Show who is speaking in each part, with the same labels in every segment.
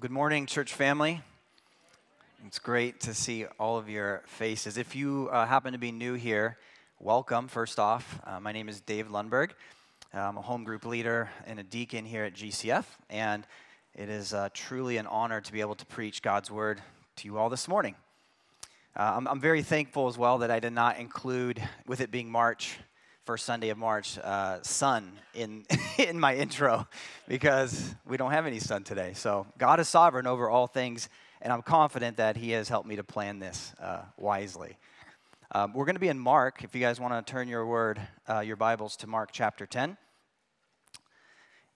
Speaker 1: Well, good morning, church family. It's great to see all of your faces. If you uh, happen to be new here, welcome, first off. Uh, my name is Dave Lundberg. I'm a home group leader and a deacon here at GCF, and it is uh, truly an honor to be able to preach God's word to you all this morning. Uh, I'm, I'm, very thankful as well that I did not include, with it being March, first Sunday of March, uh, sun in, in my intro because we don't have any sun today. So God is sovereign over all things, and I'm confident that He has helped me to plan this uh, wisely. Um, we're going to be in Mark. If you guys want to turn your word, uh, your Bibles to Mark chapter 10.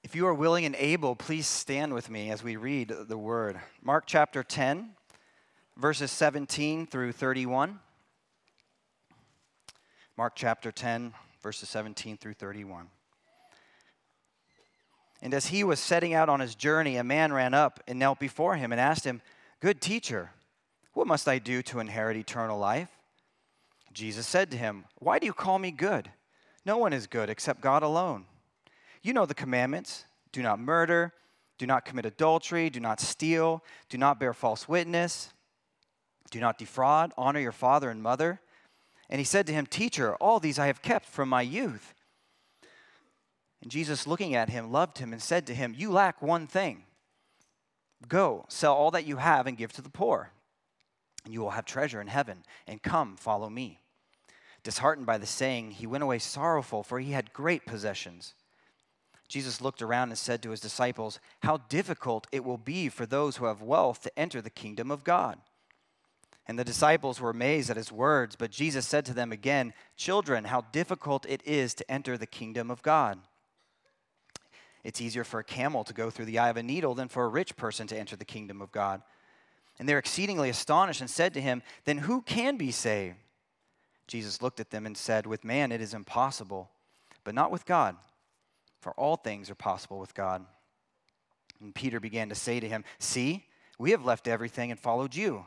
Speaker 1: If you are willing and able, please stand with me as we read the word. Mark chapter 10, verses 17 through 31. Mark chapter 10, verses 17 through 31. And as he was setting out on his journey, a man ran up and knelt before him and asked him, Good teacher, what must I do to inherit eternal life? Jesus said to him, Why do you call me good? No one is good except God alone. You know the commandments do not murder, do not commit adultery, do not steal, do not bear false witness, do not defraud, honor your father and mother. And he said to him, Teacher, all these I have kept from my youth. And Jesus, looking at him, loved him and said to him, You lack one thing. Go, sell all that you have and give to the poor, and you will have treasure in heaven. And come, follow me. Disheartened by the saying, he went away sorrowful, for he had great possessions. Jesus looked around and said to his disciples, How difficult it will be for those who have wealth to enter the kingdom of God. And the disciples were amazed at his words, but Jesus said to them again, Children, how difficult it is to enter the kingdom of God. It's easier for a camel to go through the eye of a needle than for a rich person to enter the kingdom of God. And they're exceedingly astonished and said to him, Then who can be saved? Jesus looked at them and said, With man it is impossible, but not with God, for all things are possible with God. And Peter began to say to him, See, we have left everything and followed you.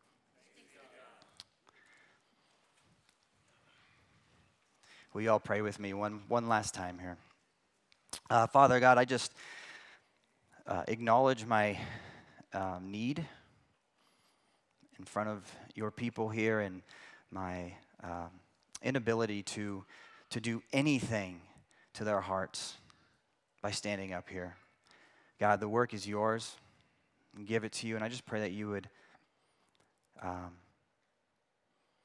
Speaker 1: Will you all pray with me one, one last time here? Uh, Father God, I just uh, acknowledge my um, need in front of your people here and my um, inability to, to do anything to their hearts by standing up here. God, the work is yours. Give it to you. And I just pray that you would um,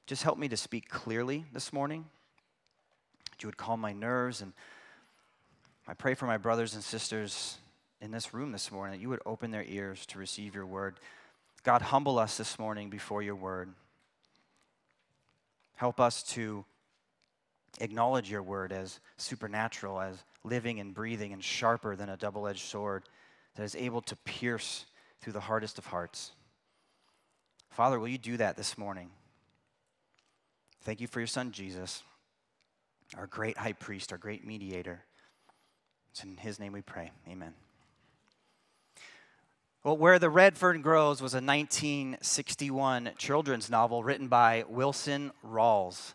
Speaker 1: just help me to speak clearly this morning that you would calm my nerves. And I pray for my brothers and sisters in this room this morning that you would open their ears to receive your word. God, humble us this morning before your word. Help us to acknowledge your word as supernatural, as living and breathing and sharper than a double edged sword that is able to pierce through the hardest of hearts. Father, will you do that this morning? Thank you for your son, Jesus our great high priest, our great mediator. It's in his name we pray. Amen. Well, Where the Red Fern Grows was a 1961 children's novel written by Wilson Rawls.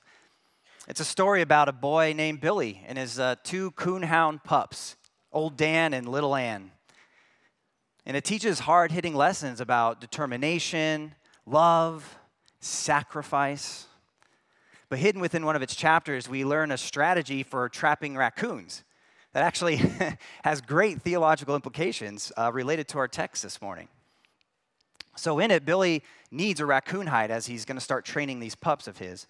Speaker 1: It's a story about a boy named Billy and his uh, two coonhound pups, Old Dan and Little Ann. And it teaches hard hitting lessons about determination, love, sacrifice. But hidden within one of its chapters, we learn a strategy for trapping raccoons that actually has great theological implications uh, related to our text this morning. So, in it, Billy needs a raccoon hide as he's going to start training these pups of his.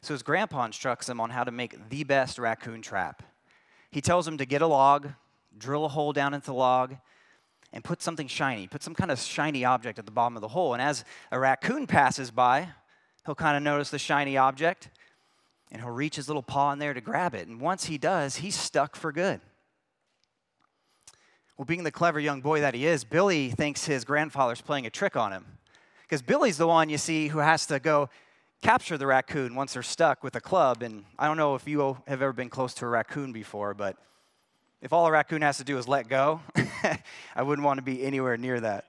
Speaker 1: So, his grandpa instructs him on how to make the best raccoon trap. He tells him to get a log, drill a hole down into the log, and put something shiny, put some kind of shiny object at the bottom of the hole. And as a raccoon passes by, he'll kind of notice the shiny object and he'll reach his little paw in there to grab it. And once he does, he's stuck for good. Well, being the clever young boy that he is, Billy thinks his grandfather's playing a trick on him. Because Billy's the one, you see, who has to go capture the raccoon once they're stuck with a club. And I don't know if you have ever been close to a raccoon before, but if all a raccoon has to do is let go, I wouldn't want to be anywhere near that.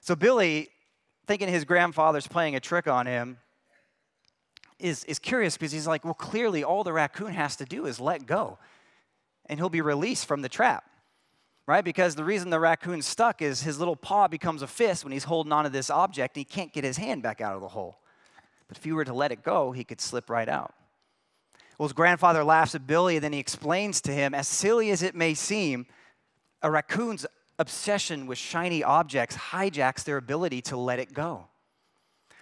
Speaker 1: So Billy, thinking his grandfather's playing a trick on him, is, is curious because he's like, well, clearly all the raccoon has to do is let go, and he'll be released from the trap, right? Because the reason the raccoon's stuck is his little paw becomes a fist when he's holding onto this object and he can't get his hand back out of the hole. But if he were to let it go, he could slip right out. Well, his grandfather laughs at Billy, and then he explains to him, as silly as it may seem, a raccoon's obsession with shiny objects hijacks their ability to let it go.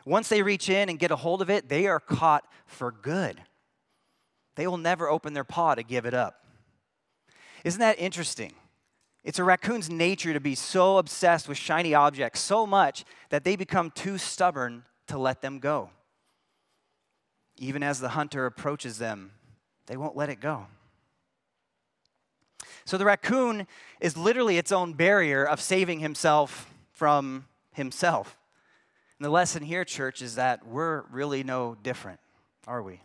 Speaker 1: Once they reach in and get a hold of it, they are caught for good. They will never open their paw to give it up. Isn't that interesting? It's a raccoon's nature to be so obsessed with shiny objects so much that they become too stubborn to let them go. Even as the hunter approaches them, they won't let it go. So the raccoon is literally its own barrier of saving himself from himself. And the lesson here, church, is that we're really no different, are we?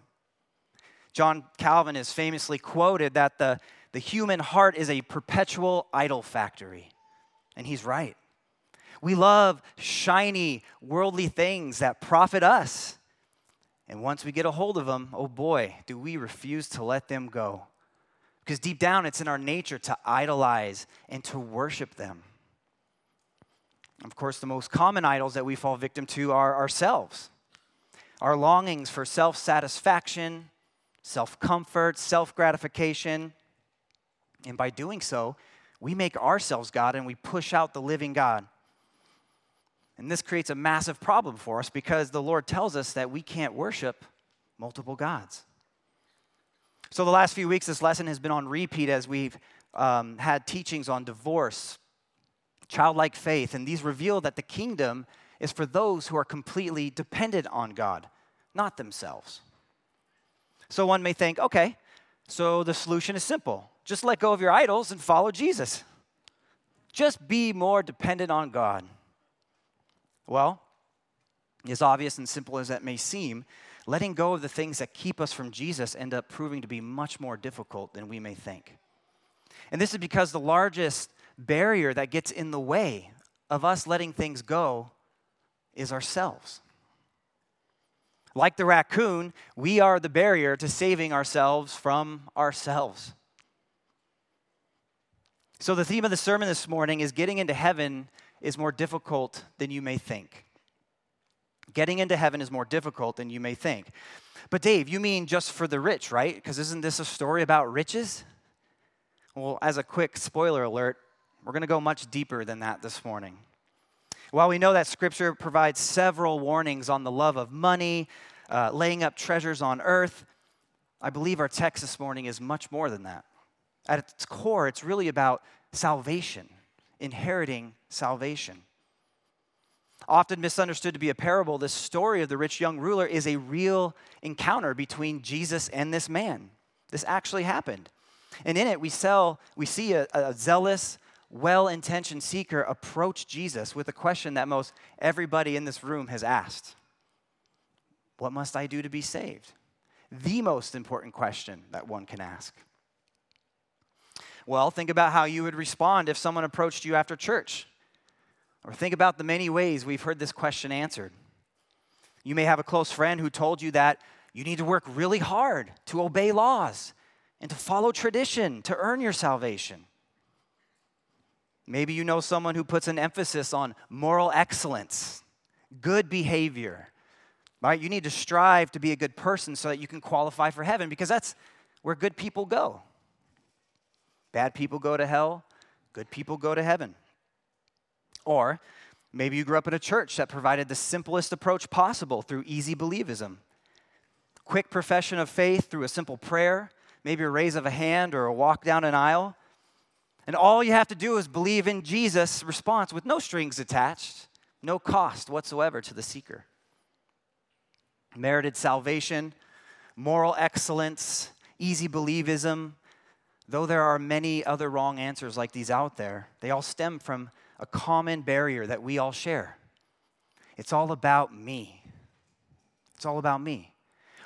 Speaker 1: John Calvin is famously quoted that the, the human heart is a perpetual idol factory. And he's right. We love shiny, worldly things that profit us. And once we get a hold of them, oh boy, do we refuse to let them go. Because deep down, it's in our nature to idolize and to worship them. Of course, the most common idols that we fall victim to are ourselves. Our longings for self satisfaction, self comfort, self gratification. And by doing so, we make ourselves God and we push out the living God. And this creates a massive problem for us because the Lord tells us that we can't worship multiple gods. So, the last few weeks, this lesson has been on repeat as we've um, had teachings on divorce, childlike faith, and these reveal that the kingdom is for those who are completely dependent on God, not themselves. So, one may think, okay, so the solution is simple just let go of your idols and follow Jesus. Just be more dependent on God. Well, as obvious and simple as that may seem, letting go of the things that keep us from Jesus end up proving to be much more difficult than we may think. And this is because the largest barrier that gets in the way of us letting things go is ourselves. Like the raccoon, we are the barrier to saving ourselves from ourselves. So, the theme of the sermon this morning is getting into heaven is more difficult than you may think. Getting into heaven is more difficult than you may think. But, Dave, you mean just for the rich, right? Because isn't this a story about riches? Well, as a quick spoiler alert, we're going to go much deeper than that this morning. While we know that Scripture provides several warnings on the love of money, uh, laying up treasures on earth, I believe our text this morning is much more than that. At its core, it's really about salvation, inheriting salvation. Often misunderstood to be a parable, this story of the rich young ruler is a real encounter between Jesus and this man. This actually happened. And in it, we, sell, we see a, a zealous, well intentioned seeker approach Jesus with a question that most everybody in this room has asked What must I do to be saved? The most important question that one can ask. Well, think about how you would respond if someone approached you after church or think about the many ways we've heard this question answered. You may have a close friend who told you that you need to work really hard to obey laws and to follow tradition to earn your salvation. Maybe you know someone who puts an emphasis on moral excellence, good behavior. Right? You need to strive to be a good person so that you can qualify for heaven because that's where good people go. Bad people go to hell, good people go to heaven. Or maybe you grew up in a church that provided the simplest approach possible through easy believism. Quick profession of faith through a simple prayer, maybe a raise of a hand or a walk down an aisle. And all you have to do is believe in Jesus' response with no strings attached, no cost whatsoever to the seeker. Merited salvation, moral excellence, easy believism, though there are many other wrong answers like these out there, they all stem from a common barrier that we all share. It's all about me. It's all about me.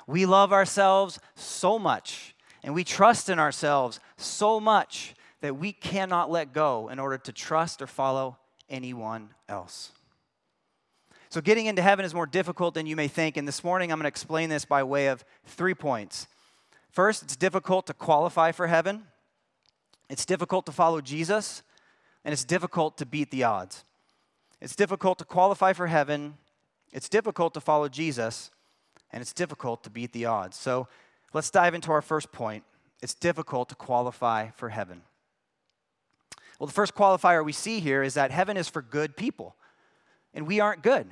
Speaker 1: We love ourselves so much and we trust in ourselves so much that we cannot let go in order to trust or follow anyone else. So, getting into heaven is more difficult than you may think. And this morning, I'm going to explain this by way of three points. First, it's difficult to qualify for heaven, it's difficult to follow Jesus, and it's difficult to beat the odds. It's difficult to qualify for heaven, it's difficult to follow Jesus, and it's difficult to beat the odds. So, let's dive into our first point. It's difficult to qualify for heaven. Well, the first qualifier we see here is that heaven is for good people, and we aren't good.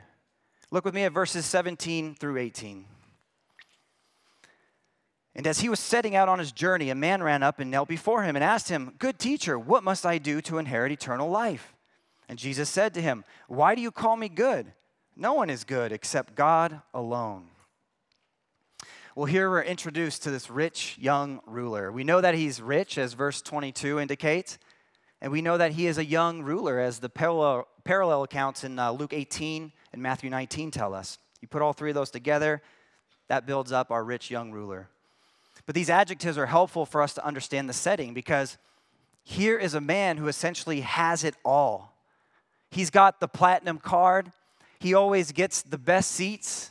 Speaker 1: Look with me at verses 17 through 18. And as he was setting out on his journey, a man ran up and knelt before him and asked him, Good teacher, what must I do to inherit eternal life? And Jesus said to him, Why do you call me good? No one is good except God alone. Well, here we're introduced to this rich young ruler. We know that he's rich, as verse 22 indicates. And we know that he is a young ruler, as the parallel, accounts in uh, Luke 18 and Matthew 19 tell us. You put all three of those together, that builds up our rich young ruler. But these adjectives are helpful for us to understand the setting because here is a man who essentially has it all. He's got the platinum card, he always gets the best seats,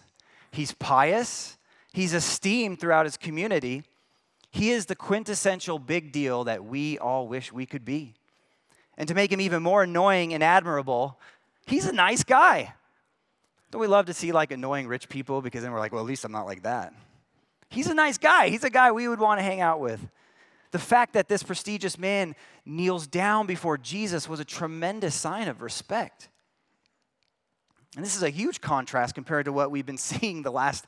Speaker 1: he's pious, he's esteemed throughout his community. He is the quintessential big deal that we all wish we could be. And to make him even more annoying and admirable, he's a nice guy. Don't we love to see like annoying rich people because then we're like, well, at least I'm not like that. He's a nice guy. He's a guy we would want to hang out with. The fact that this prestigious man kneels down before Jesus was a tremendous sign of respect. And this is a huge contrast compared to what we've been seeing the last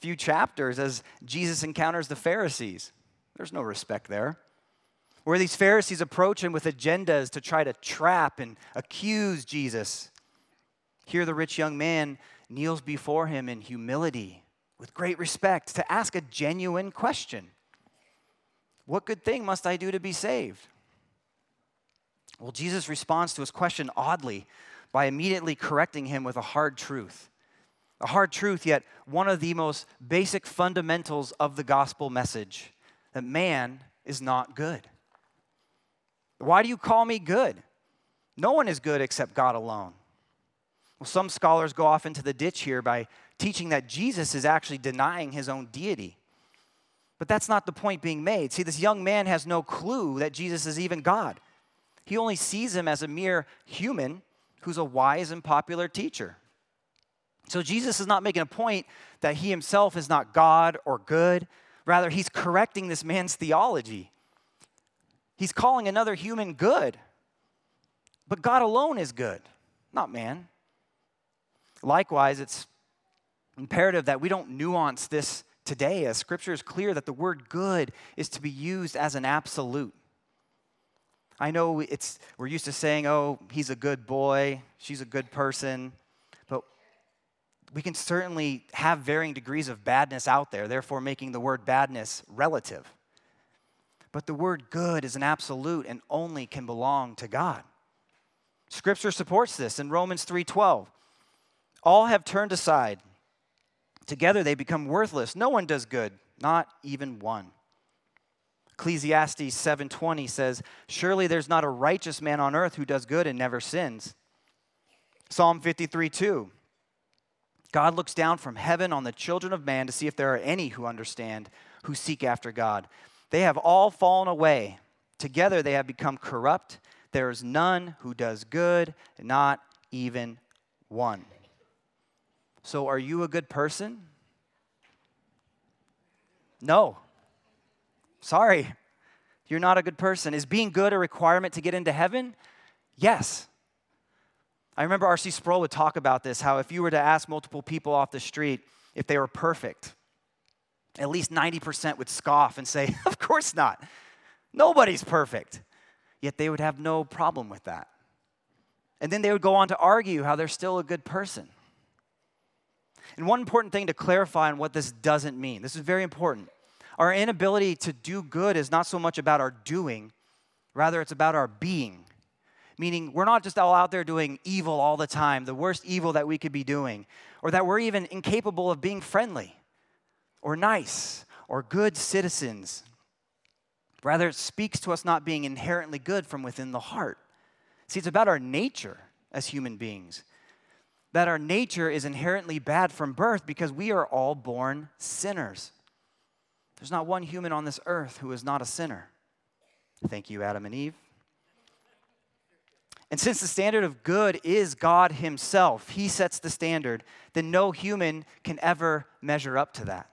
Speaker 1: few chapters as Jesus encounters the Pharisees. There's no respect there where these Pharisees approach him with agendas to try to trap and accuse Jesus. Here, the rich young man kneels before him in humility, with great respect, to ask a genuine question What good thing must I do to be saved? Well, Jesus responds to his question oddly by immediately correcting him with a hard truth. A hard truth, yet one of the most basic fundamentals of the gospel message that man is not good. Why do you call me good? No one is good except God alone. Well, some scholars go off into the ditch here by teaching that Jesus is actually denying his own deity. But that's not the point being made. See, this young man has no clue that Jesus is even God. He only sees him as a mere human who's a wise and popular teacher. So Jesus is not making a point that he himself is not God or good. Rather, he's correcting this man's theology. He's calling another human good. But God alone is good, not man. Likewise, it's imperative that we don't nuance this today, as scripture is clear that the word good is to be used as an absolute. I know it's we're used to saying, oh, he's a good boy, she's a good person, but we can certainly have varying degrees of badness out there, therefore making the word badness relative. But the word good is an absolute and only can belong to God. Scripture supports this in Romans 3:12. All have turned aside. Together they become worthless. No one does good, not even one. Ecclesiastes 7:20 says, "Surely there's not a righteous man on earth who does good and never sins." Psalm 53:2 God looks down from heaven on the children of man to see if there are any who understand, who seek after God. They have all fallen away. Together they have become corrupt. There is none who does good, not even one. So, are you a good person? No. Sorry, you're not a good person. Is being good a requirement to get into heaven? Yes. I remember R.C. Sproul would talk about this how if you were to ask multiple people off the street if they were perfect, at least 90% would scoff and say, Of course not. Nobody's perfect. Yet they would have no problem with that. And then they would go on to argue how they're still a good person. And one important thing to clarify on what this doesn't mean this is very important. Our inability to do good is not so much about our doing, rather, it's about our being. meaning we're not just all out there doing evil all the time, the worst evil that we could be doing, or that we're even incapable of being friendly or nice or good citizens. Rather, it speaks to us not being inherently good from within the heart. See, it's about our nature as human beings. That our nature is inherently bad from birth because we are all born sinners. There's not one human on this earth who is not a sinner. Thank you, Adam and Eve. And since the standard of good is God Himself, He sets the standard, then no human can ever measure up to that.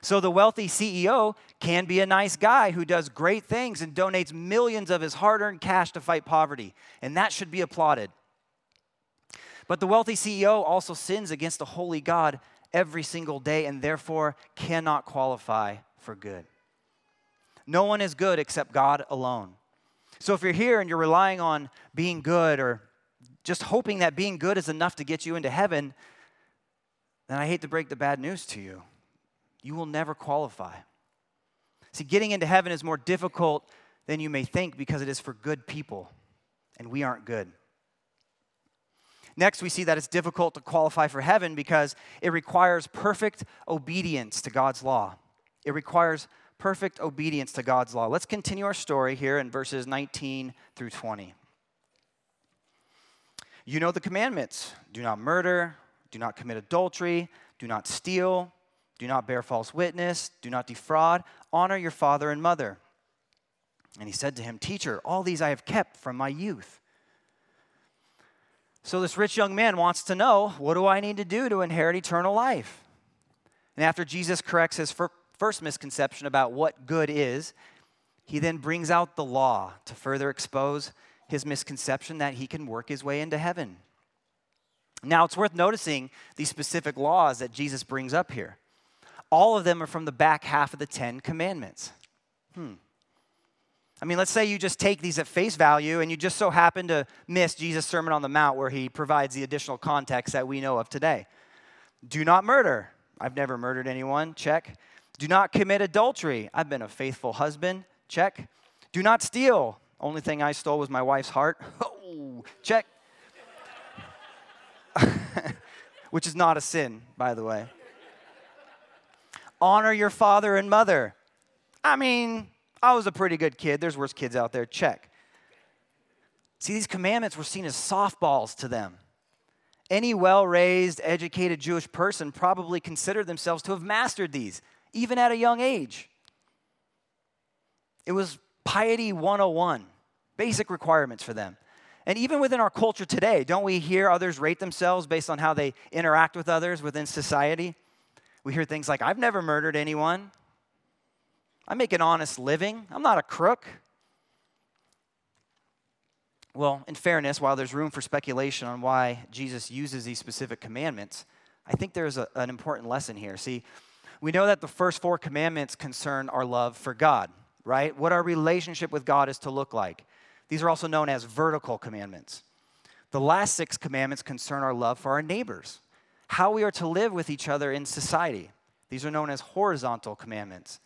Speaker 1: So the wealthy CEO can be a nice guy who does great things and donates millions of his hard earned cash to fight poverty, and that should be applauded. But the wealthy CEO also sins against the holy God every single day and therefore cannot qualify for good. No one is good except God alone. So if you're here and you're relying on being good or just hoping that being good is enough to get you into heaven, then I hate to break the bad news to you. You will never qualify. See, getting into heaven is more difficult than you may think because it is for good people, and we aren't good. Next, we see that it's difficult to qualify for heaven because it requires perfect obedience to God's law. It requires perfect obedience to God's law. Let's continue our story here in verses 19 through 20. You know the commandments do not murder, do not commit adultery, do not steal, do not bear false witness, do not defraud, honor your father and mother. And he said to him, Teacher, all these I have kept from my youth. So this rich young man wants to know what do I need to do to inherit eternal life? And after Jesus corrects his first misconception about what good is, he then brings out the law to further expose his misconception that he can work his way into heaven. Now, it's worth noticing these specific laws that Jesus brings up here. All of them are from the back half of the Ten Commandments. Hmm. I mean, let's say you just take these at face value and you just so happen to miss Jesus' Sermon on the Mount where he provides the additional context that we know of today. Do not murder. I've never murdered anyone. Check. Do not commit adultery. I've been a faithful husband. Check. Do not steal. Only thing I stole was my wife's heart. Oh, check. Which is not a sin, by the way. Honor your father and mother. I mean, I was a pretty good kid. There's worse kids out there. Check. See, these commandments were seen as softballs to them. Any well raised, educated Jewish person probably considered themselves to have mastered these, even at a young age. It was piety 101, basic requirements for them. And even within our culture today, don't we hear others rate themselves based on how they interact with others within society? We hear things like, I've never murdered anyone. I make an honest living. I'm not a crook. Well, in fairness, while there's room for speculation on why Jesus uses these specific commandments, I think there's a, an important lesson here. See, we know that the first four commandments concern our love for God, right? What our relationship with God is to look like. These are also known as vertical commandments. The last six commandments concern our love for our neighbors, how we are to live with each other in society. These are known as horizontal commandments.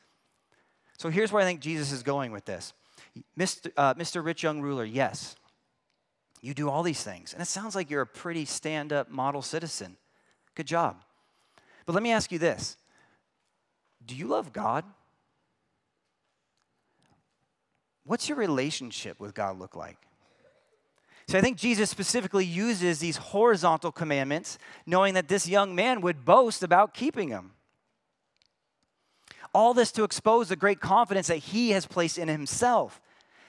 Speaker 1: So here's where I think Jesus is going with this. Mr. Uh, Mr. Rich Young Ruler, yes, you do all these things. And it sounds like you're a pretty stand up model citizen. Good job. But let me ask you this Do you love God? What's your relationship with God look like? So I think Jesus specifically uses these horizontal commandments, knowing that this young man would boast about keeping them. All this to expose the great confidence that he has placed in himself.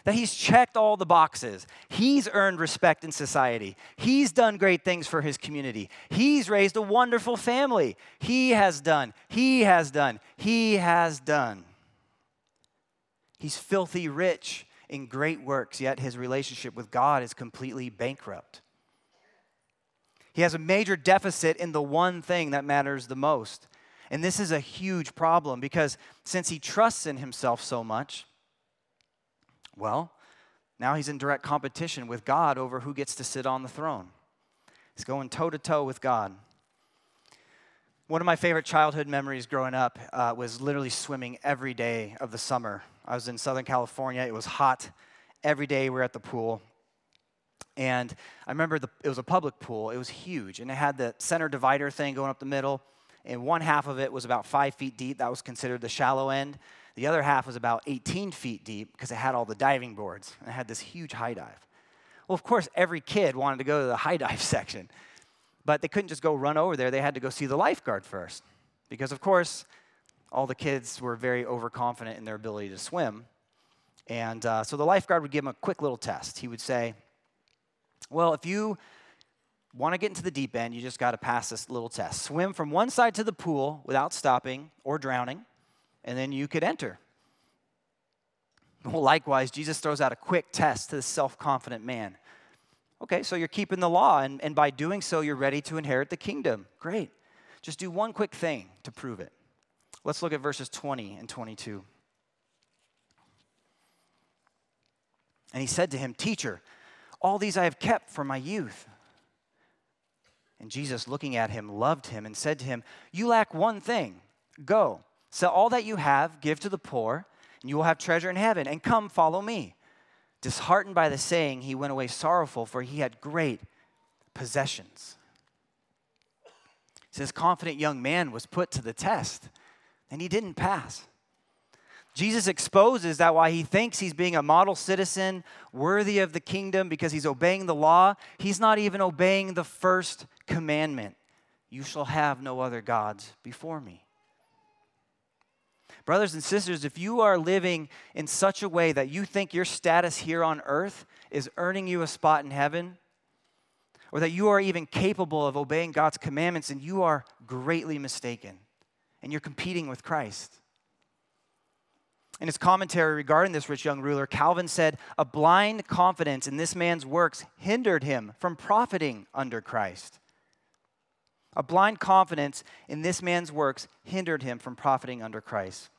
Speaker 1: That he's checked all the boxes. He's earned respect in society. He's done great things for his community. He's raised a wonderful family. He has done. He has done. He has done. He's filthy rich in great works, yet his relationship with God is completely bankrupt. He has a major deficit in the one thing that matters the most and this is a huge problem because since he trusts in himself so much, well, now he's in direct competition with God over who gets to sit on the throne. He's going toe to toe with God. One of my favorite childhood memories growing up uh, was literally swimming every day of the summer. I was in Southern California, it was hot. Every day we we're at the pool. And I remember the, it was a public pool. It was huge, and it had the center divider thing going up the middle. And one half of it was about five feet deep. That was considered the shallow end. The other half was about 18 feet deep because it had all the diving boards and it had this huge high dive. Well, of course, every kid wanted to go to the high dive section, but they couldn't just go run over there. They had to go see the lifeguard first because, of course, all the kids were very overconfident in their ability to swim. And uh, so the lifeguard would give them a quick little test. He would say, Well, if you want to get into the deep end, you just got to pass this little test. Swim from one side to the pool without stopping or drowning, and then you could enter. Well, likewise, Jesus throws out a quick test to the self confident man. Okay, so you're keeping the law, and, and by doing so, you're ready to inherit the kingdom. Great. Just do one quick thing to prove it. Let's look at verses 20 and 22. And he said to him, Teacher, all these I have kept from my youth. And Jesus, looking at him, loved him and said to him, You lack one thing. Go, sell all that you have, give to the poor, and you will have treasure in heaven, and come follow me. Disheartened by the saying, he went away sorrowful, for he had great possessions. This confident young man was put to the test, and he didn't pass. Jesus exposes that while he thinks he's being a model citizen worthy of the kingdom because he's obeying the law, he's not even obeying the first commandment You shall have no other gods before me. Brothers and sisters, if you are living in such a way that you think your status here on earth is earning you a spot in heaven, or that you are even capable of obeying God's commandments, and you are greatly mistaken, and you're competing with Christ. In his commentary regarding this rich young ruler, Calvin said, A blind confidence in this man's works hindered him from profiting under Christ. A blind confidence in this man's works hindered him from profiting under Christ.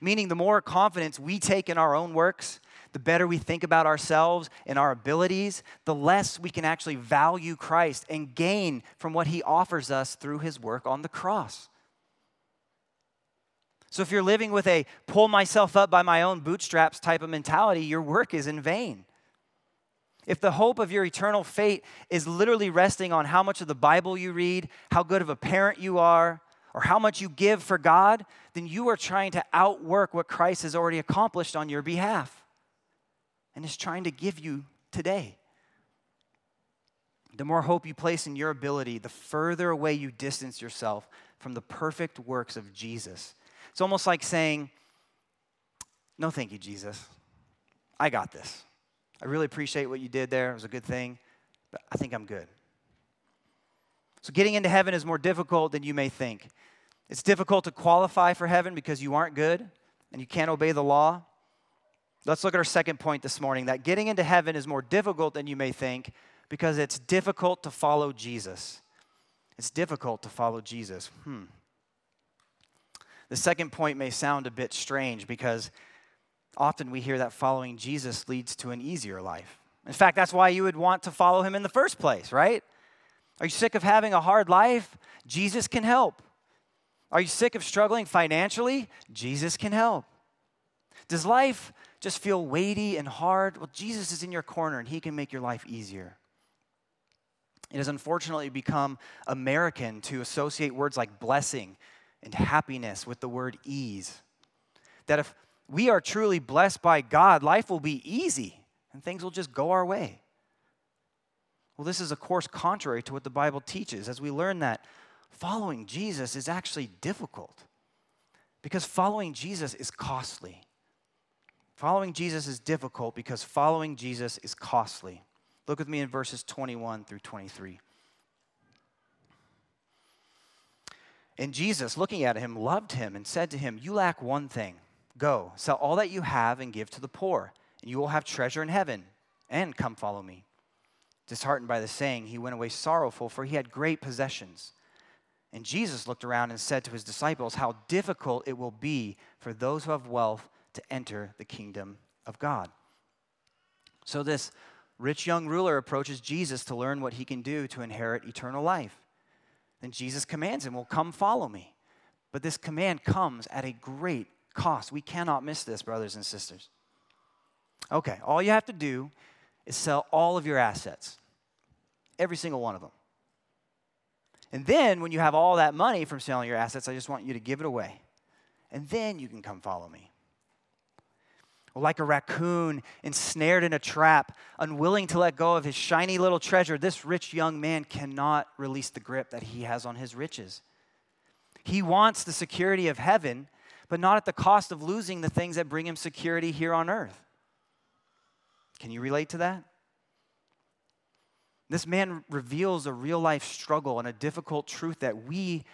Speaker 1: Meaning, the more confidence we take in our own works, the better we think about ourselves and our abilities, the less we can actually value Christ and gain from what he offers us through his work on the cross. So if you're living with a pull myself up by my own bootstraps type of mentality, your work is in vain. If the hope of your eternal fate is literally resting on how much of the Bible you read, how good of a parent you are, or how much you give for God, then you are trying to outwork what Christ has already accomplished on your behalf and is trying to give you today. The more hope you place in your ability, the further away you distance yourself from the perfect works of Jesus it's almost like saying, No, thank you, Jesus. I got this. I really appreciate what you did there. It was a good thing, but I think I'm good. So, getting into heaven is more difficult than you may think. It's difficult to qualify for heaven because you aren't good and you can't obey the law. Let's look at our second point this morning that getting into heaven is more difficult than you may think because it's difficult to follow Jesus. It's difficult to follow Jesus. Hmm. The second point may sound a bit strange because often we hear that following Jesus leads to an easier life. In fact, that's why you would want to follow him in the first place, right? Are you sick of having a hard life? Jesus can help. Are you sick of struggling financially? Jesus can help. Does life just feel weighty and hard? Well, Jesus is in your corner and he can make your life easier. It has unfortunately become American to associate words like blessing and happiness with the word ease. That if we are truly blessed by God, life will be easy and things will just go our way. Well, this is, of course, contrary to what the Bible teaches, as we learn that following Jesus is actually difficult because following Jesus is costly. Following Jesus is difficult because following Jesus is costly. Look with me in verses 21 through 23. And Jesus, looking at him, loved him and said to him, You lack one thing. Go, sell all that you have and give to the poor, and you will have treasure in heaven. And come follow me. Disheartened by the saying, he went away sorrowful, for he had great possessions. And Jesus looked around and said to his disciples, How difficult it will be for those who have wealth to enter the kingdom of God. So, this rich young ruler approaches Jesus to learn what he can do to inherit eternal life then Jesus commands him, Well, come follow me. But this command comes at a great cost. We cannot miss this, brothers and sisters. Okay, all you have to do is sell all of your assets, every single one of them. And then when you have all that money from selling your assets, I just want you to give it away. And then you can come follow me. Well, like a raccoon ensnared in a trap, unwilling to let go of his shiny little treasure, this rich young man cannot release the grip that he has on his riches. He wants the security of heaven, but not at the cost of losing the things that bring him security here on earth. Can you relate to that? This man reveals a real life struggle and a difficult truth that we,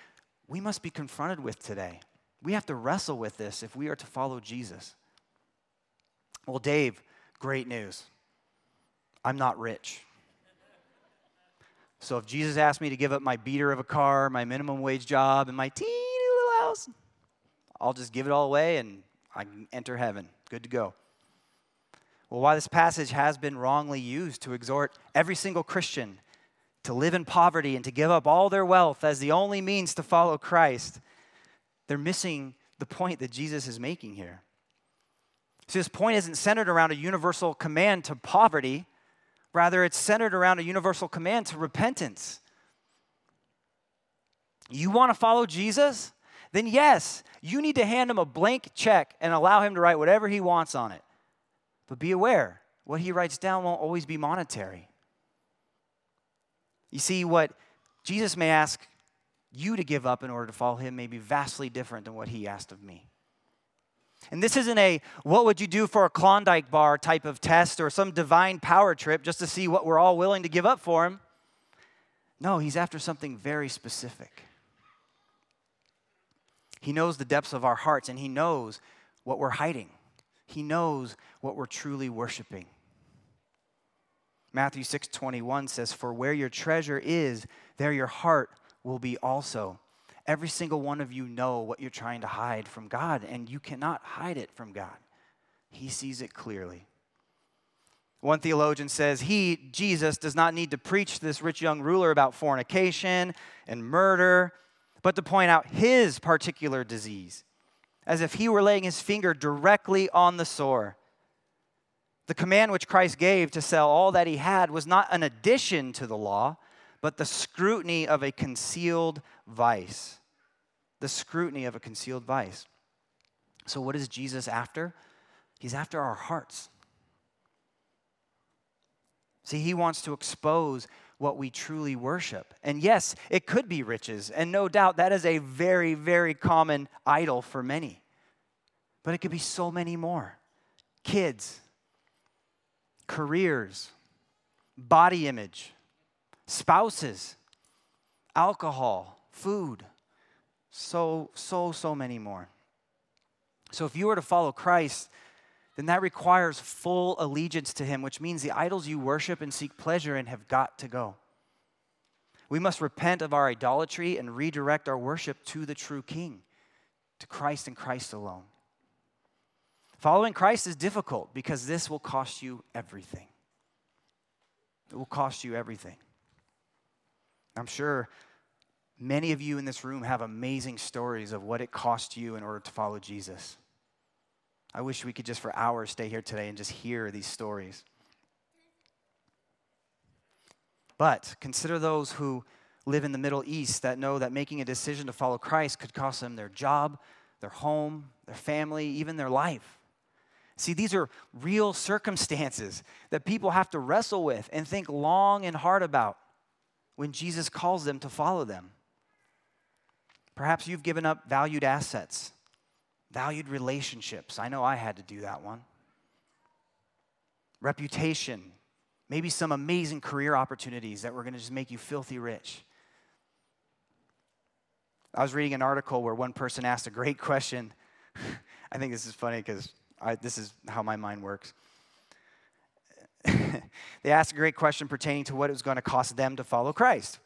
Speaker 1: we must be confronted with today. We have to wrestle with this if we are to follow Jesus. Well, Dave, great news. I'm not rich. So if Jesus asked me to give up my beater of a car, my minimum wage job, and my teeny little house, I'll just give it all away and I can enter heaven. Good to go. Well, why this passage has been wrongly used to exhort every single Christian to live in poverty and to give up all their wealth as the only means to follow Christ, they're missing the point that Jesus is making here. See, this point isn't centered around a universal command to poverty, rather, it's centered around a universal command to repentance. You want to follow Jesus? Then, yes, you need to hand him a blank check and allow him to write whatever he wants on it. But be aware, what he writes down won't always be monetary. You see, what Jesus may ask you to give up in order to follow him may be vastly different than what he asked of me. And this isn't a what would you do for a Klondike bar type of test or some divine power trip just to see what we're all willing to give up for him. No, he's after something very specific. He knows the depths of our hearts and he knows what we're hiding. He knows what we're truly worshiping. Matthew 6:21 says, "For where your treasure is, there your heart will be also." Every single one of you know what you're trying to hide from God, and you cannot hide it from God. He sees it clearly. One theologian says, He, Jesus, does not need to preach to this rich young ruler about fornication and murder, but to point out his particular disease, as if he were laying his finger directly on the sore. The command which Christ gave to sell all that he had was not an addition to the law, but the scrutiny of a concealed vice. The scrutiny of a concealed vice. So, what is Jesus after? He's after our hearts. See, he wants to expose what we truly worship. And yes, it could be riches, and no doubt that is a very, very common idol for many. But it could be so many more kids, careers, body image, spouses, alcohol, food, so, so, so many more. So if you were to follow Christ, then that requires full allegiance to Him, which means the idols you worship and seek pleasure in have got to go. We must repent of our idolatry and redirect our worship to the true King, to Christ and Christ alone. Following Christ is difficult because this will cost you everything. It will cost you everything. I'm sure many of you in this room have amazing stories of what it cost you in order to follow Jesus. I wish we could just for hours stay here today and just hear these stories. But consider those who live in the Middle East that know that making a decision to follow Christ could cost them their job, their home, their family, even their life. See, these are real circumstances that people have to wrestle with and think long and hard about when Jesus calls them to follow them. Perhaps you've given up valued assets, valued relationships. I know I had to do that one. Reputation, maybe some amazing career opportunities that were going to just make you filthy rich. I was reading an article where one person asked a great question. I think this is funny because this is how my mind works. they asked a great question pertaining to what it was going to cost them to follow Christ.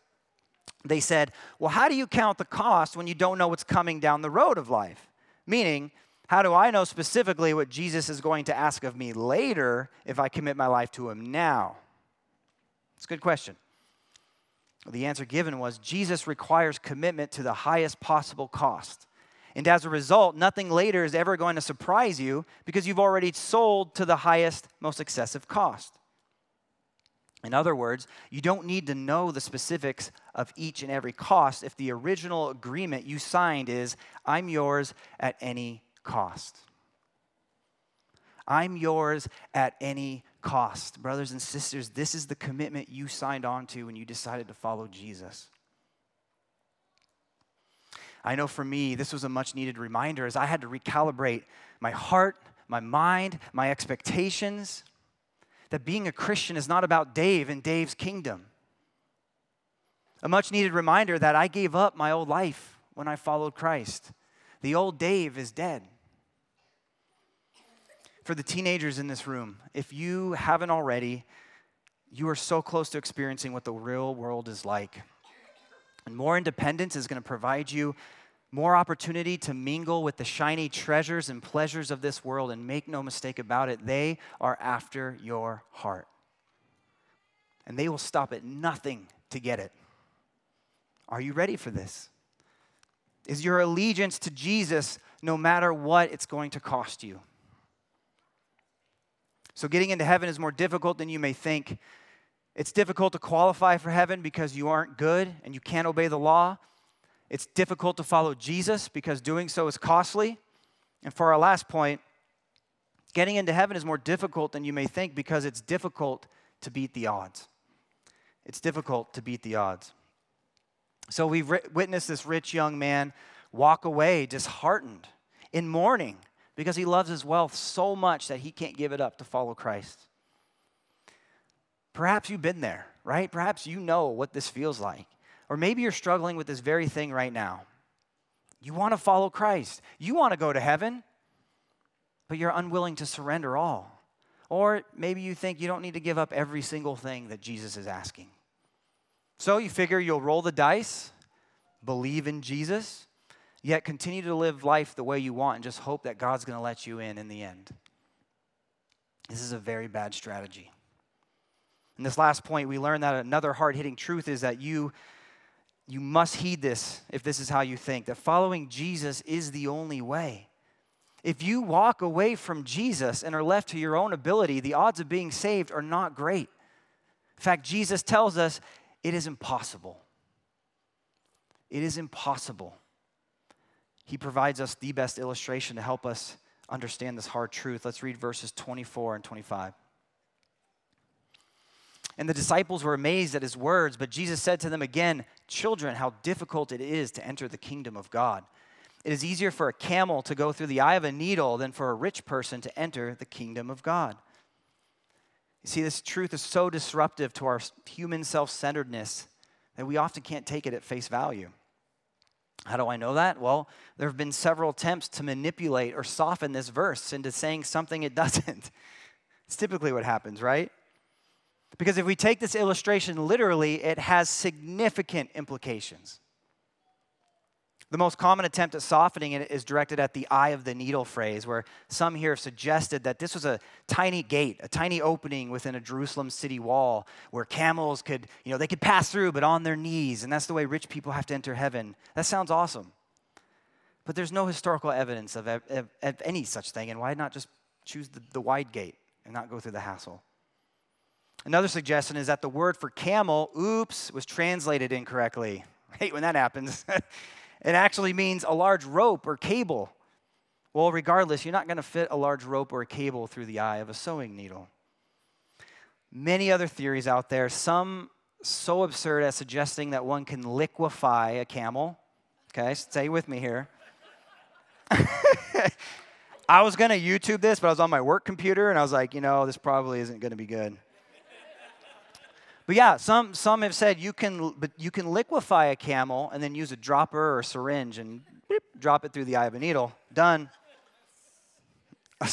Speaker 1: They said, Well, how do you count the cost when you don't know what's coming down the road of life? Meaning, how do I know specifically what Jesus is going to ask of me later if I commit my life to Him now? It's a good question. The answer given was Jesus requires commitment to the highest possible cost. And as a result, nothing later is ever going to surprise you because you've already sold to the highest, most excessive cost. In other words, you don't need to know the specifics of each and every cost if the original agreement you signed is, I'm yours at any cost. I'm yours at any cost. Brothers and sisters, this is the commitment you signed on to when you decided to follow Jesus. I know for me, this was a much needed reminder as I had to recalibrate my heart, my mind, my expectations that being a Christian is not about Dave and Dave's kingdom. A much needed reminder that I gave up my old life when I followed Christ. The old Dave is dead. For the teenagers in this room, if you haven't already, you are so close to experiencing what the real world is like. And more independence is going to provide you more opportunity to mingle with the shiny treasures and pleasures of this world. And make no mistake about it, they are after your heart. And they will stop at nothing to get it. Are you ready for this? Is your allegiance to Jesus no matter what it's going to cost you? So, getting into heaven is more difficult than you may think. It's difficult to qualify for heaven because you aren't good and you can't obey the law. It's difficult to follow Jesus because doing so is costly. And for our last point, getting into heaven is more difficult than you may think because it's difficult to beat the odds. It's difficult to beat the odds. So we've witnessed this rich young man walk away disheartened in mourning because he loves his wealth so much that he can't give it up to follow Christ. Perhaps you've been there, right? Perhaps you know what this feels like. Or maybe you're struggling with this very thing right now. You want to follow Christ, you want to go to heaven, but you're unwilling to surrender all. Or maybe you think you don't need to give up every single thing that Jesus is asking. So you figure you'll roll the dice, believe in Jesus, yet continue to live life the way you want and just hope that God's going to let you in in the end. This is a very bad strategy. In this last point, we learn that another hard hitting truth is that you you must heed this if this is how you think that following Jesus is the only way. If you walk away from Jesus and are left to your own ability, the odds of being saved are not great. In fact, Jesus tells us it is impossible. It is impossible. He provides us the best illustration to help us understand this hard truth. Let's read verses 24 and 25. And the disciples were amazed at his words, but Jesus said to them again, Children, how difficult it is to enter the kingdom of God. It is easier for a camel to go through the eye of a needle than for a rich person to enter the kingdom of God. You see, this truth is so disruptive to our human self centeredness that we often can't take it at face value. How do I know that? Well, there have been several attempts to manipulate or soften this verse into saying something it doesn't. It's typically what happens, right? Because if we take this illustration literally, it has significant implications. The most common attempt at softening it is directed at the eye of the needle phrase, where some here have suggested that this was a tiny gate, a tiny opening within a Jerusalem city wall where camels could, you know, they could pass through, but on their knees. And that's the way rich people have to enter heaven. That sounds awesome. But there's no historical evidence of, of, of any such thing. And why not just choose the, the wide gate and not go through the hassle? Another suggestion is that the word for camel, oops, was translated incorrectly. I hate when that happens. it actually means a large rope or cable. Well, regardless, you're not going to fit a large rope or a cable through the eye of a sewing needle. Many other theories out there, some so absurd as suggesting that one can liquefy a camel. Okay, stay with me here. I was going to YouTube this, but I was on my work computer and I was like, you know, this probably isn't going to be good. But yeah, some, some have said you can, but you can liquefy a camel and then use a dropper or a syringe and beep, drop it through the eye of a needle. Done.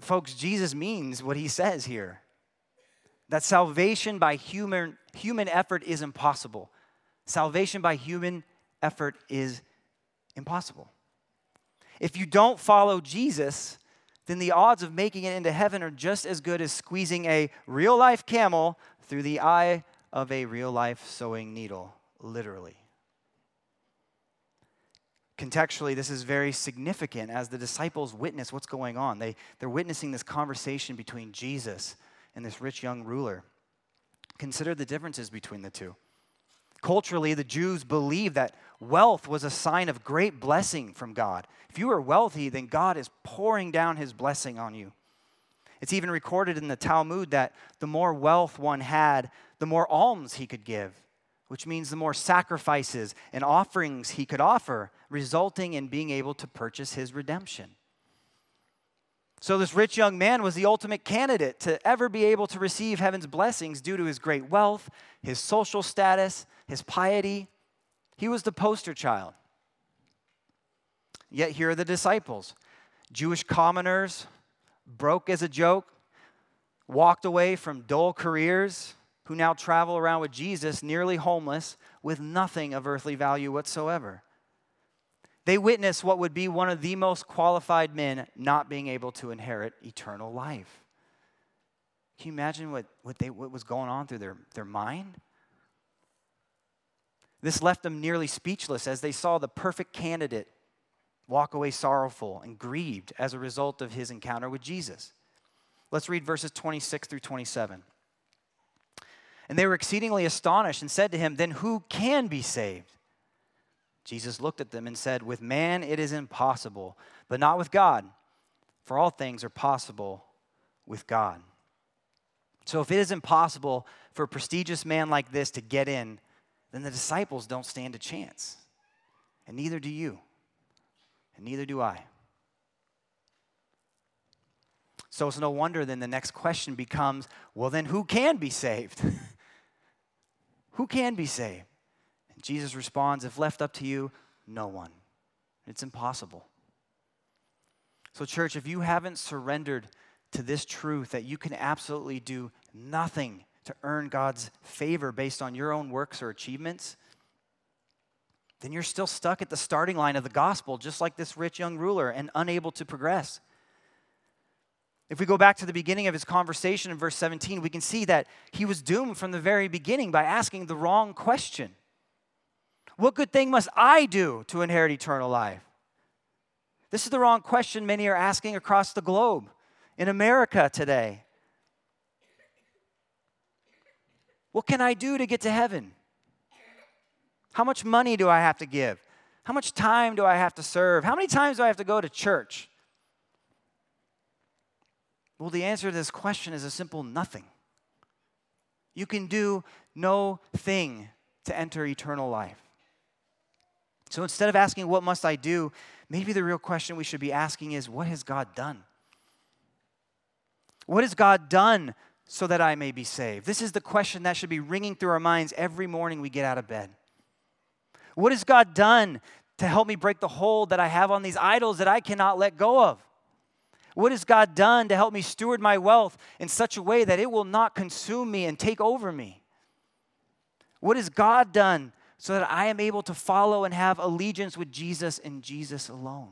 Speaker 1: Folks, Jesus means what he says here that salvation by human, human effort is impossible. Salvation by human effort is impossible. If you don't follow Jesus, then the odds of making it into heaven are just as good as squeezing a real life camel through the eye of a real life sewing needle, literally. Contextually, this is very significant as the disciples witness what's going on. They, they're witnessing this conversation between Jesus and this rich young ruler. Consider the differences between the two. Culturally, the Jews believed that wealth was a sign of great blessing from God. If you are wealthy, then God is pouring down his blessing on you. It's even recorded in the Talmud that the more wealth one had, the more alms he could give, which means the more sacrifices and offerings he could offer, resulting in being able to purchase his redemption. So, this rich young man was the ultimate candidate to ever be able to receive heaven's blessings due to his great wealth, his social status, his piety. He was the poster child. Yet, here are the disciples Jewish commoners, broke as a joke, walked away from dull careers, who now travel around with Jesus, nearly homeless, with nothing of earthly value whatsoever. They witnessed what would be one of the most qualified men not being able to inherit eternal life. Can you imagine what, what, they, what was going on through their, their mind? This left them nearly speechless as they saw the perfect candidate walk away sorrowful and grieved as a result of his encounter with Jesus. Let's read verses 26 through 27. And they were exceedingly astonished and said to him, Then who can be saved? Jesus looked at them and said, With man it is impossible, but not with God, for all things are possible with God. So if it is impossible for a prestigious man like this to get in, then the disciples don't stand a chance. And neither do you. And neither do I. So it's no wonder then the next question becomes well, then who can be saved? who can be saved? Jesus responds, If left up to you, no one. It's impossible. So, church, if you haven't surrendered to this truth that you can absolutely do nothing to earn God's favor based on your own works or achievements, then you're still stuck at the starting line of the gospel, just like this rich young ruler, and unable to progress. If we go back to the beginning of his conversation in verse 17, we can see that he was doomed from the very beginning by asking the wrong question. What good thing must I do to inherit eternal life? This is the wrong question many are asking across the globe, in America today. What can I do to get to heaven? How much money do I have to give? How much time do I have to serve? How many times do I have to go to church? Well, the answer to this question is a simple nothing. You can do no thing to enter eternal life. So instead of asking, What must I do? maybe the real question we should be asking is, What has God done? What has God done so that I may be saved? This is the question that should be ringing through our minds every morning we get out of bed. What has God done to help me break the hold that I have on these idols that I cannot let go of? What has God done to help me steward my wealth in such a way that it will not consume me and take over me? What has God done so that I am able to follow and have allegiance with Jesus and Jesus alone.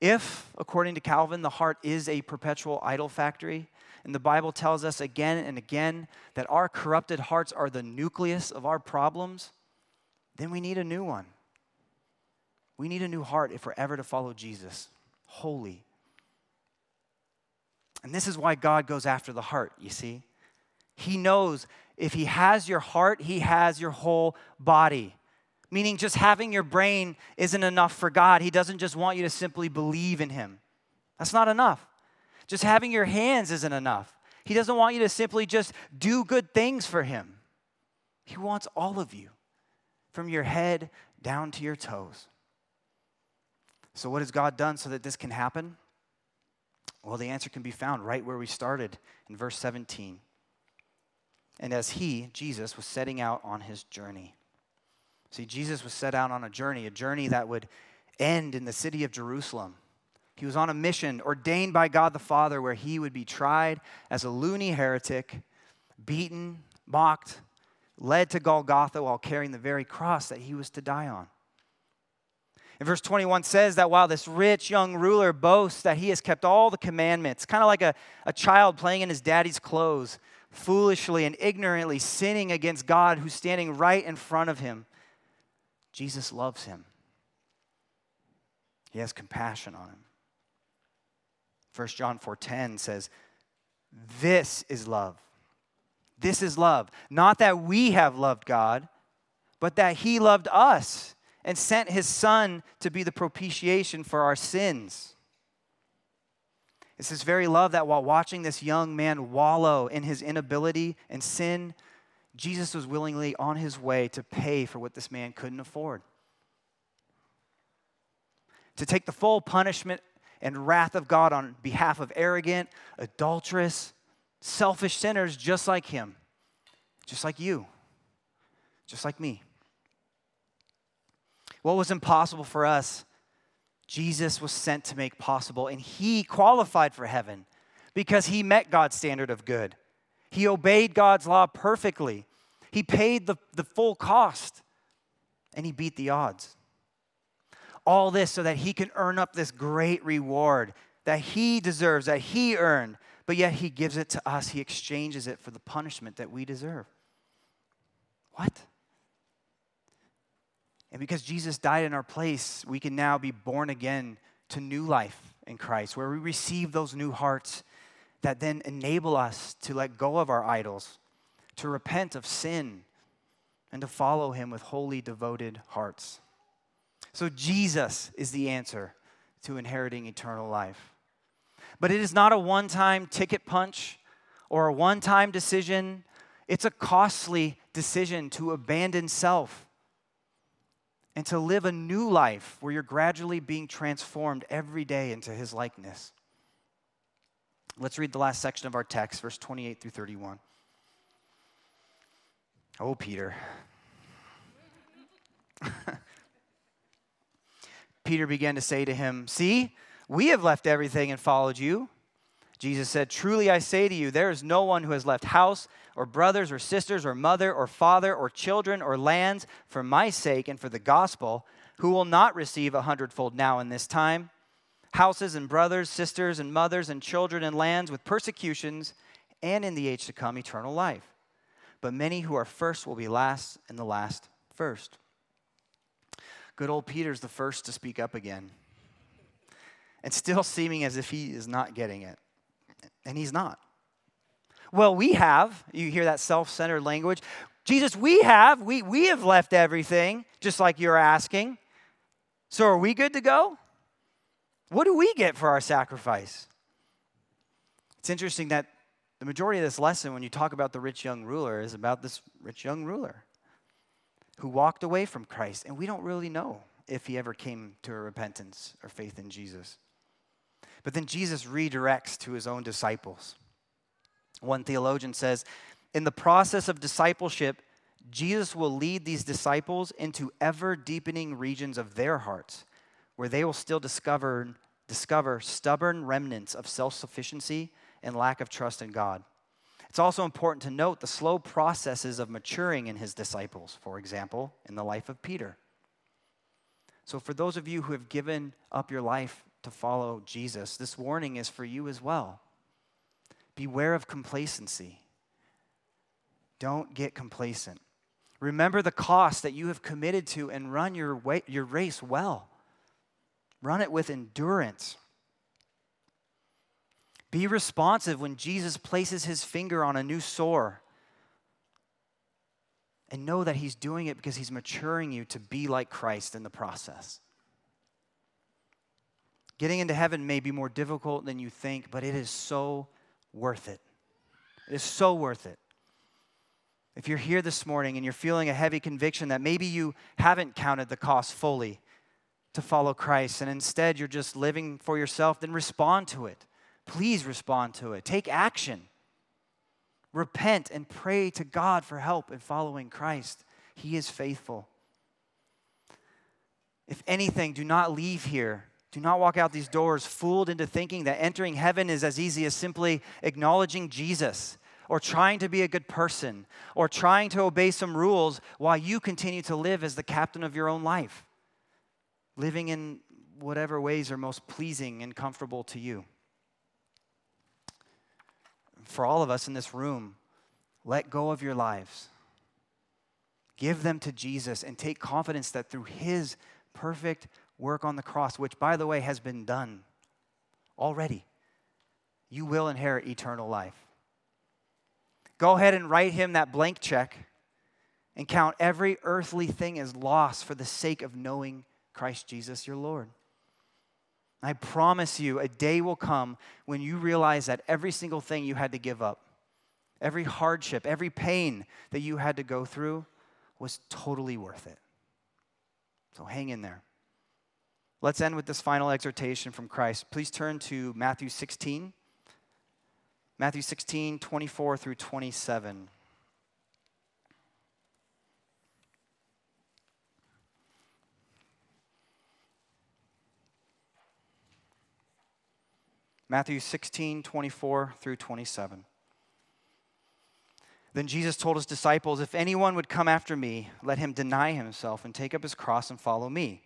Speaker 1: If, according to Calvin, the heart is a perpetual idol factory, and the Bible tells us again and again that our corrupted hearts are the nucleus of our problems, then we need a new one. We need a new heart if we're ever to follow Jesus, wholly. And this is why God goes after the heart, you see. He knows if He has your heart, He has your whole body. Meaning, just having your brain isn't enough for God. He doesn't just want you to simply believe in Him. That's not enough. Just having your hands isn't enough. He doesn't want you to simply just do good things for Him. He wants all of you, from your head down to your toes. So, what has God done so that this can happen? Well, the answer can be found right where we started in verse 17 and as he, Jesus, was setting out on his journey. See, Jesus was set out on a journey, a journey that would end in the city of Jerusalem. He was on a mission ordained by God the Father where he would be tried as a loony heretic, beaten, mocked, led to Golgotha while carrying the very cross that he was to die on. And verse 21 says that while this rich young ruler boasts that he has kept all the commandments, kind of like a, a child playing in his daddy's clothes, foolishly and ignorantly sinning against God who's standing right in front of him, Jesus loves him. He has compassion on him. 1 John 4:10 says, This is love. This is love. Not that we have loved God, but that He loved us and sent His Son to be the propitiation for our sins. It's this very love that while watching this young man wallow in his inability and sin, Jesus was willingly on his way to pay for what this man couldn't afford. To take the full punishment and wrath of God on behalf of arrogant, adulterous, selfish sinners just like him, just like you, just like me. What was impossible for us, Jesus was sent to make possible, and he qualified for heaven because he met God's standard of good. He obeyed God's law perfectly. He paid the, the full cost, and he beat the odds. All this so that he can earn up this great reward that he deserves, that he earned, but yet he gives it to us. He exchanges it for the punishment that we deserve. What? And because Jesus died in our place, we can now be born again to new life in Christ, where we receive those new hearts that then enable us to let go of our idols, to repent of sin, and to follow Him with wholly devoted hearts. So, Jesus is the answer to inheriting eternal life. But it is not a one time ticket punch or a one time decision, it's a costly decision to abandon self and to live a new life where you're gradually being transformed every day into his likeness. Let's read the last section of our text, verse 28 through 31. Oh, Peter. Peter began to say to him, See, we have left everything and followed you. Jesus said, Truly I say to you, there is no one who has left house or brothers or sisters or mother or father or children or lands for my sake and for the gospel who will not receive a hundredfold now in this time houses and brothers, sisters and mothers and children and lands with persecutions and in the age to come eternal life. But many who are first will be last and the last first. Good old Peter's the first to speak up again and still seeming as if he is not getting it. And he's not. Well, we have, you hear that self centered language. Jesus, we have, we, we have left everything, just like you're asking. So are we good to go? What do we get for our sacrifice? It's interesting that the majority of this lesson, when you talk about the rich young ruler, is about this rich young ruler who walked away from Christ. And we don't really know if he ever came to a repentance or faith in Jesus. But then Jesus redirects to his own disciples. One theologian says, in the process of discipleship, Jesus will lead these disciples into ever deepening regions of their hearts where they will still discover, discover stubborn remnants of self sufficiency and lack of trust in God. It's also important to note the slow processes of maturing in his disciples, for example, in the life of Peter. So, for those of you who have given up your life to follow Jesus, this warning is for you as well. Beware of complacency. Don't get complacent. Remember the cost that you have committed to and run your, way, your race well. Run it with endurance. Be responsive when Jesus places his finger on a new sore. And know that he's doing it because he's maturing you to be like Christ in the process. Getting into heaven may be more difficult than you think, but it is so worth it. It is so worth it. If you're here this morning and you're feeling a heavy conviction that maybe you haven't counted the cost fully to follow Christ and instead you're just living for yourself, then respond to it. Please respond to it. Take action. Repent and pray to God for help in following Christ. He is faithful. If anything, do not leave here do not walk out these doors fooled into thinking that entering heaven is as easy as simply acknowledging Jesus or trying to be a good person or trying to obey some rules while you continue to live as the captain of your own life, living in whatever ways are most pleasing and comfortable to you. For all of us in this room, let go of your lives. Give them to Jesus and take confidence that through his perfect work on the cross, which, by the way, has been done already, you will inherit eternal life. Go ahead and write him that blank check and count every earthly thing as loss for the sake of knowing Christ Jesus your Lord. I promise you, a day will come when you realize that every single thing you had to give up, every hardship, every pain that you had to go through was totally worth it. So hang in there. Let's end with this final exhortation from Christ. Please turn to Matthew 16. Matthew 16, 24 through 27. Matthew 16, 24 through 27. Then Jesus told his disciples, If anyone would come after me, let him deny himself and take up his cross and follow me.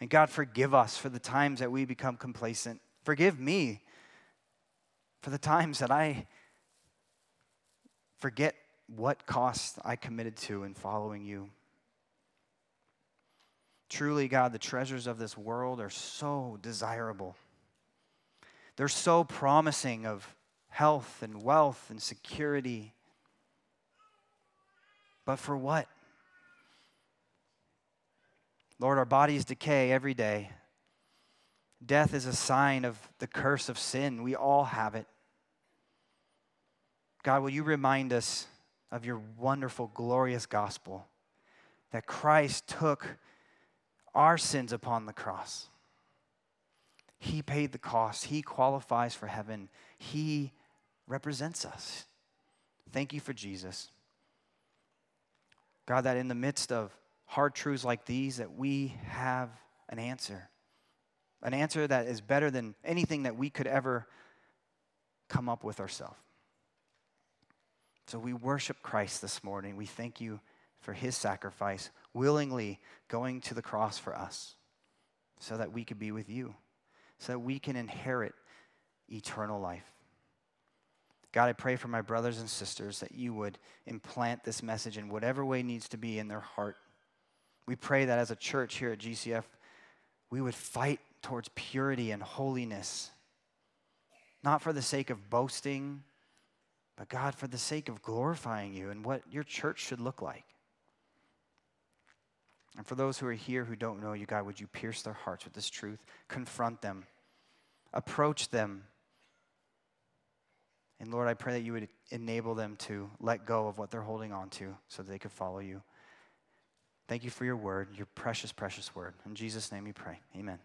Speaker 1: And God, forgive us for the times that we become complacent. Forgive me for the times that I forget what cost I committed to in following you. Truly, God, the treasures of this world are so desirable. They're so promising of health and wealth and security. But for what? Lord, our bodies decay every day. Death is a sign of the curse of sin. We all have it. God, will you remind us of your wonderful, glorious gospel that Christ took our sins upon the cross. He paid the cost. He qualifies for heaven. He represents us. Thank you for Jesus. God, that in the midst of hard truths like these, that we have an answer. An answer that is better than anything that we could ever come up with ourselves. So we worship Christ this morning. We thank you for his sacrifice, willingly going to the cross for us so that we could be with you, so that we can inherit eternal life. God, I pray for my brothers and sisters that you would implant this message in whatever way needs to be in their heart. We pray that as a church here at GCF, we would fight towards purity and holiness, not for the sake of boasting, but God, for the sake of glorifying you and what your church should look like. And for those who are here who don't know you, God, would you pierce their hearts with this truth? Confront them, approach them. And Lord, I pray that you would enable them to let go of what they're holding on to so that they could follow you. Thank you for your word, your precious, precious word. In Jesus' name we pray. Amen.